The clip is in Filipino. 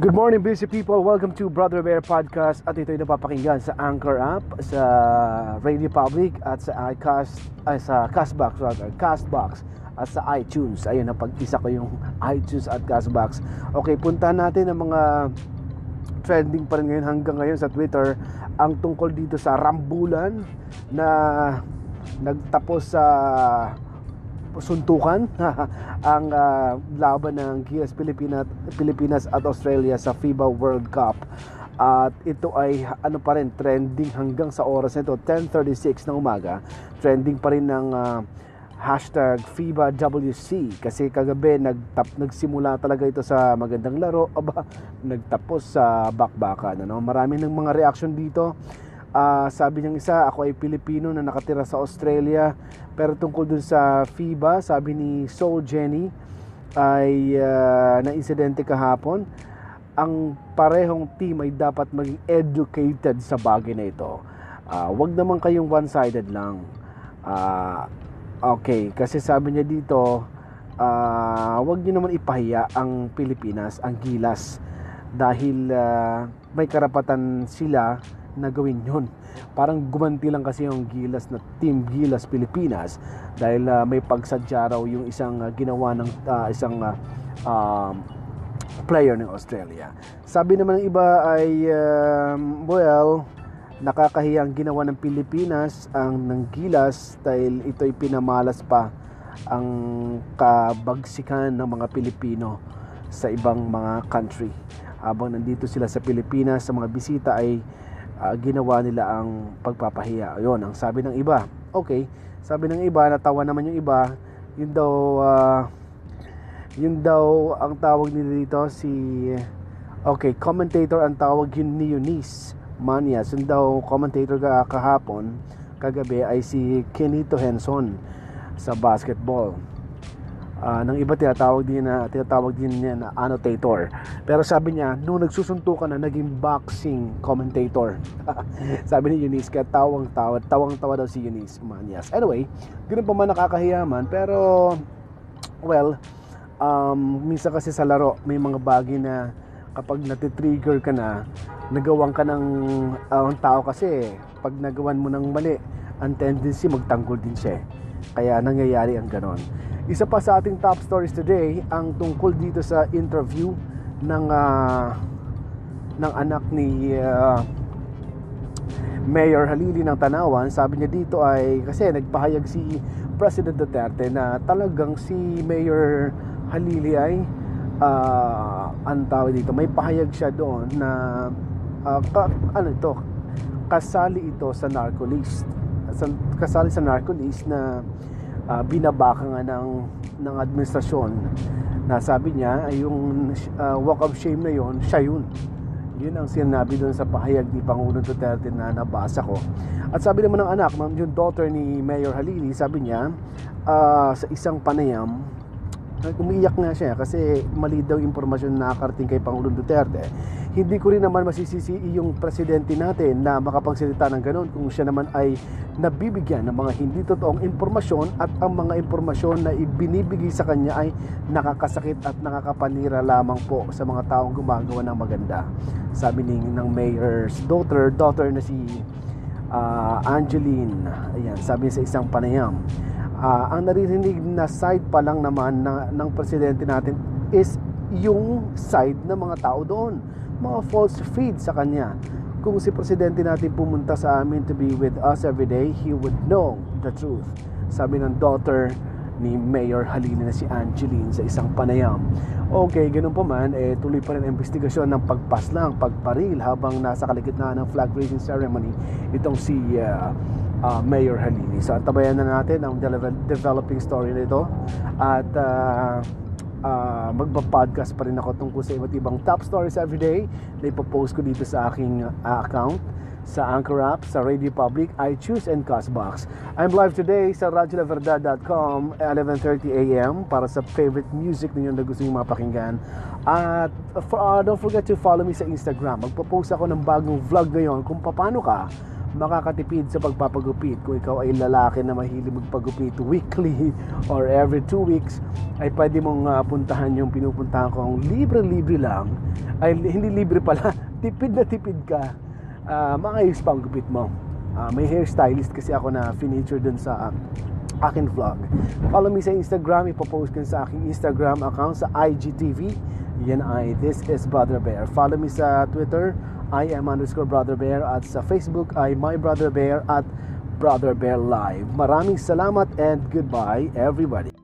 Good morning, busy people. Welcome to Brother Bear Podcast at ito'y napapakinggan sa Anchor app, sa Radio Public at sa iCast, ay, sa Castbox rather, Castbox at sa iTunes. Ayun, napag-isa ko yung iTunes at Castbox. Okay, puntahan natin ang mga trending pa rin ngayon hanggang ngayon sa Twitter ang tungkol dito sa rambulan na nagtapos sa suntukan ang uh, laban ng Gilas Pilipinas, Pilipinas at Australia sa FIBA World Cup. At ito ay ano pa rin trending hanggang sa oras nito 10:36 ng umaga. Trending pa rin ng uh, hashtag FIBA WC kasi kagabi nagtap nagsimula talaga ito sa magandang laro aba nagtapos sa bakbakan ano marami ng mga reaction dito uh, sabi ng isa ako ay Pilipino na nakatira sa Australia. Pero tungkol dun sa FIBA sabi ni Soul Jenny ay uh, na insidente kahapon. Ang parehong team ay dapat maging educated sa bagay na ito. Uh, wag naman kayong one-sided lang. Uh, Okay, kasi sabi niya dito, uh, wag niyo naman ipahiya ang Pilipinas, ang Gilas. Dahil uh, may karapatan sila na gawin yun. Parang gumanti lang kasi yung Gilas na Team Gilas Pilipinas dahil uh, may pagsadya raw yung isang uh, ginawa ng uh, isang uh, uh, player ng Australia. Sabi naman ng iba ay uh, well, nakakahiyang ginawa ng Pilipinas ang ng gilas dahil ito'y pinamalas pa ang kabagsikan ng mga Pilipino sa ibang mga country. Habang nandito sila sa Pilipinas, sa mga bisita ay uh, ginawa nila ang pagpapahiya. Ayun, ang sabi ng iba. Okay, sabi ng iba, natawa naman yung iba, yun daw, uh, yun daw ang tawag nila dito si, okay, commentator ang tawag yun ni Eunice Mania. Yung daw commentator ka kahapon, kagabi ay si Kenito Henson sa basketball. Uh, ng iba tinatawag din na tinatawag din niya na annotator. Pero sabi niya, nung nagsusuntukan na naging boxing commentator. sabi ni Eunice, kaya tawang tawa, tawang tawa daw si Eunice Manias. Anyway, ganoon pa man nakakahiyaman, pero well, um, minsan kasi sa laro, may mga bagay na kapag natitrigger ka na, nagawan ka ng uh, ang tao kasi pag nagawan mo ng mali ang tendency magtanggol din siya eh. kaya nangyayari ang ganon isa pa sa ating top stories today ang tungkol dito sa interview ng uh, ng anak ni uh, Mayor Halili ng Tanawan. Sabi niya dito ay kasi nagpahayag si President Duterte na talagang si Mayor Halili ay uh, ang tawag dito may pahayag siya doon na uh, ka, ano ito kasali ito sa narco list. Sa, kasali sa narco list na uh, binabaka nga ng ng administrasyon na sabi niya ay yung uh, walk of shame na yon siya yun. Yun ang sinabi doon sa pahayag ni Pangulong Duterte na nabasa ko. At sabi naman ng anak yung daughter ni Mayor Halili sabi niya uh, sa isang panayam umiiyak nga siya kasi mali daw impormasyon na nakakarating kay Pangulong Duterte. Hindi ko rin naman masisisi yung presidente natin na makapagsalita ng ganun kung siya naman ay nabibigyan ng mga hindi totoong impormasyon at ang mga impormasyon na ibinibigay sa kanya ay nakakasakit at nakakapanira lamang po sa mga taong gumagawa ng maganda. Sabi ni ng mayor's daughter, daughter na si uh, Angeline, ayan, sabi sa isang panayam uh, ang naririnig na side pa lang naman na, ng presidente natin is yung side ng mga tao doon mga false feed sa kanya kung si presidente natin pumunta sa amin to be with us every day he would know the truth sabi ng daughter ni Mayor Halili na si Angeline sa isang panayam. Okay, ganun pa man, eh, tuloy pa rin ang investigasyon ng pagpaslang, pagparil habang nasa kaligitnaan ng flag raising ceremony itong si uh, uh, Mayor Halili. So tabayan na natin ang developing story nito at uh, uh, magpa-podcast pa rin ako tungkol sa iba't ibang top stories every day na ipopost ko dito sa aking uh, account sa Anchor app, sa Radio Public, iTunes, and Castbox. I'm live today sa radiolaverdad.com 11.30 a.m. para sa favorite music ninyo na gusto nyo mapakinggan. At for, uh, don't forget to follow me sa Instagram. Magpo-post ako ng bagong vlog ngayon kung paano ka makakatipid sa pagpapagupit. Kung ikaw ay lalaki na mahilig magpagupit weekly or every two weeks, ay pwede mong uh, puntahan yung pinupuntahan kong libre-libre lang. Ay hindi libre pala, tipid na tipid ka. Uh, maayos pa ang gupit mo. Uh, may hairstylist kasi ako na feature dun sa uh, akin vlog. Follow me sa Instagram, ipopost ko sa aking Instagram account sa IGTV. Yan ay This is Brother Bear. Follow me sa Twitter, I am underscore Brother Bear at sa Facebook ay My Brother Bear at Brother Bear Live. Maraming salamat and goodbye everybody.